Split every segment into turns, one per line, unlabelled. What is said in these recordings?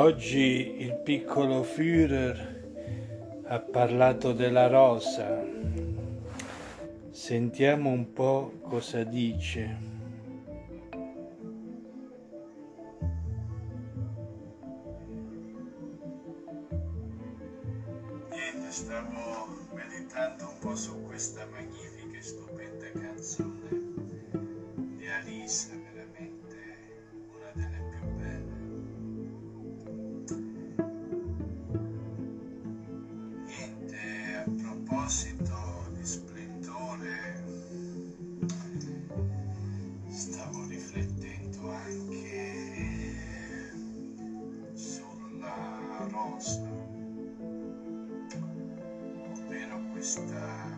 Oggi il piccolo Führer ha parlato della rosa. Sentiamo un po' cosa dice.
Niente, stavo meditando un po' su questa magnifica e stupenda canzone proposito di splendore, stavo riflettendo anche sulla rosa. Ovvero questa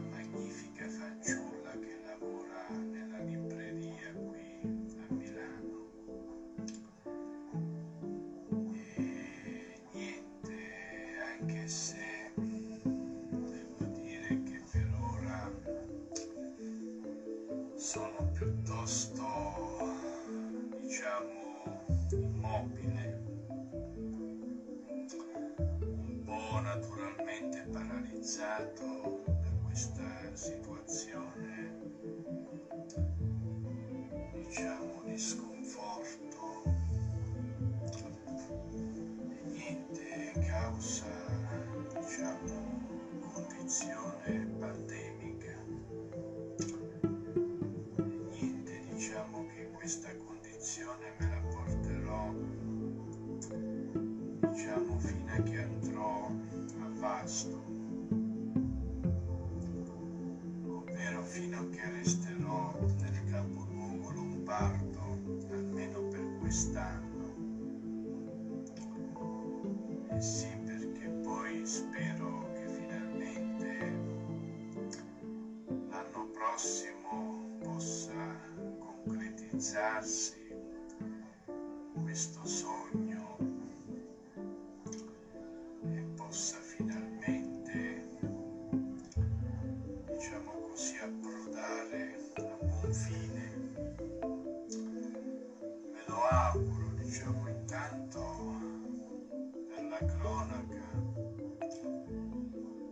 sono piuttosto, diciamo, immobile. Un po' naturalmente paralizzato da questa situazione, a Vasto, ovvero fino a che resterò nel capoluogo lombardo, almeno per quest'anno. E sì, perché poi spero che finalmente l'anno prossimo possa concretizzarsi lo auguro, diciamo, intanto per la cronaca.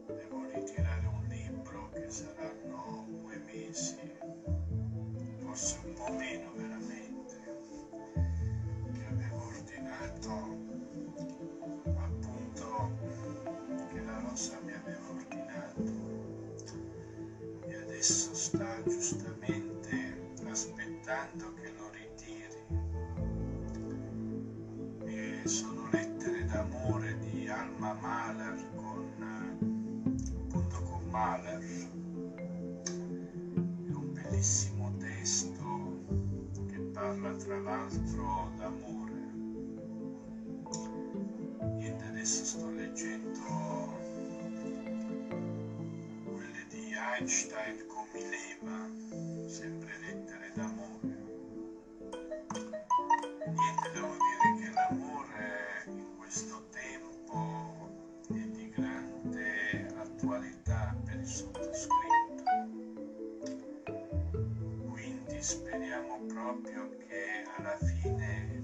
Devo ritirare un libro che saranno due mesi, forse un po' meno veramente, che avevo ordinato appunto che la Rosa mi aveva ordinato. E adesso sta giustamente aspettando Mahler. È un bellissimo testo che parla tra l'altro d'amore. Niente, adesso sto leggendo quelle di Einstein con Mileva, che alla fine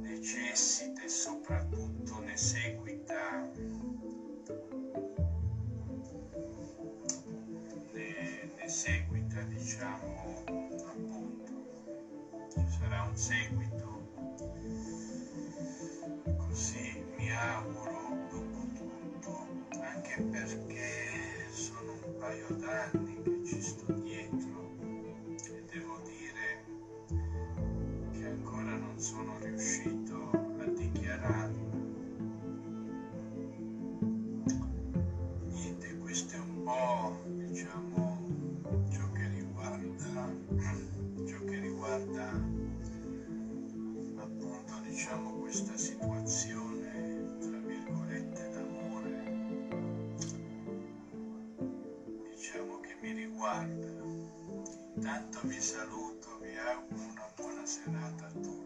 necessita e soprattutto ne seguita ne, ne seguita diciamo diciamo, questa situazione, tra virgolette, d'amore, diciamo che mi riguarda. Intanto vi saluto, vi auguro una buona serata a tutti.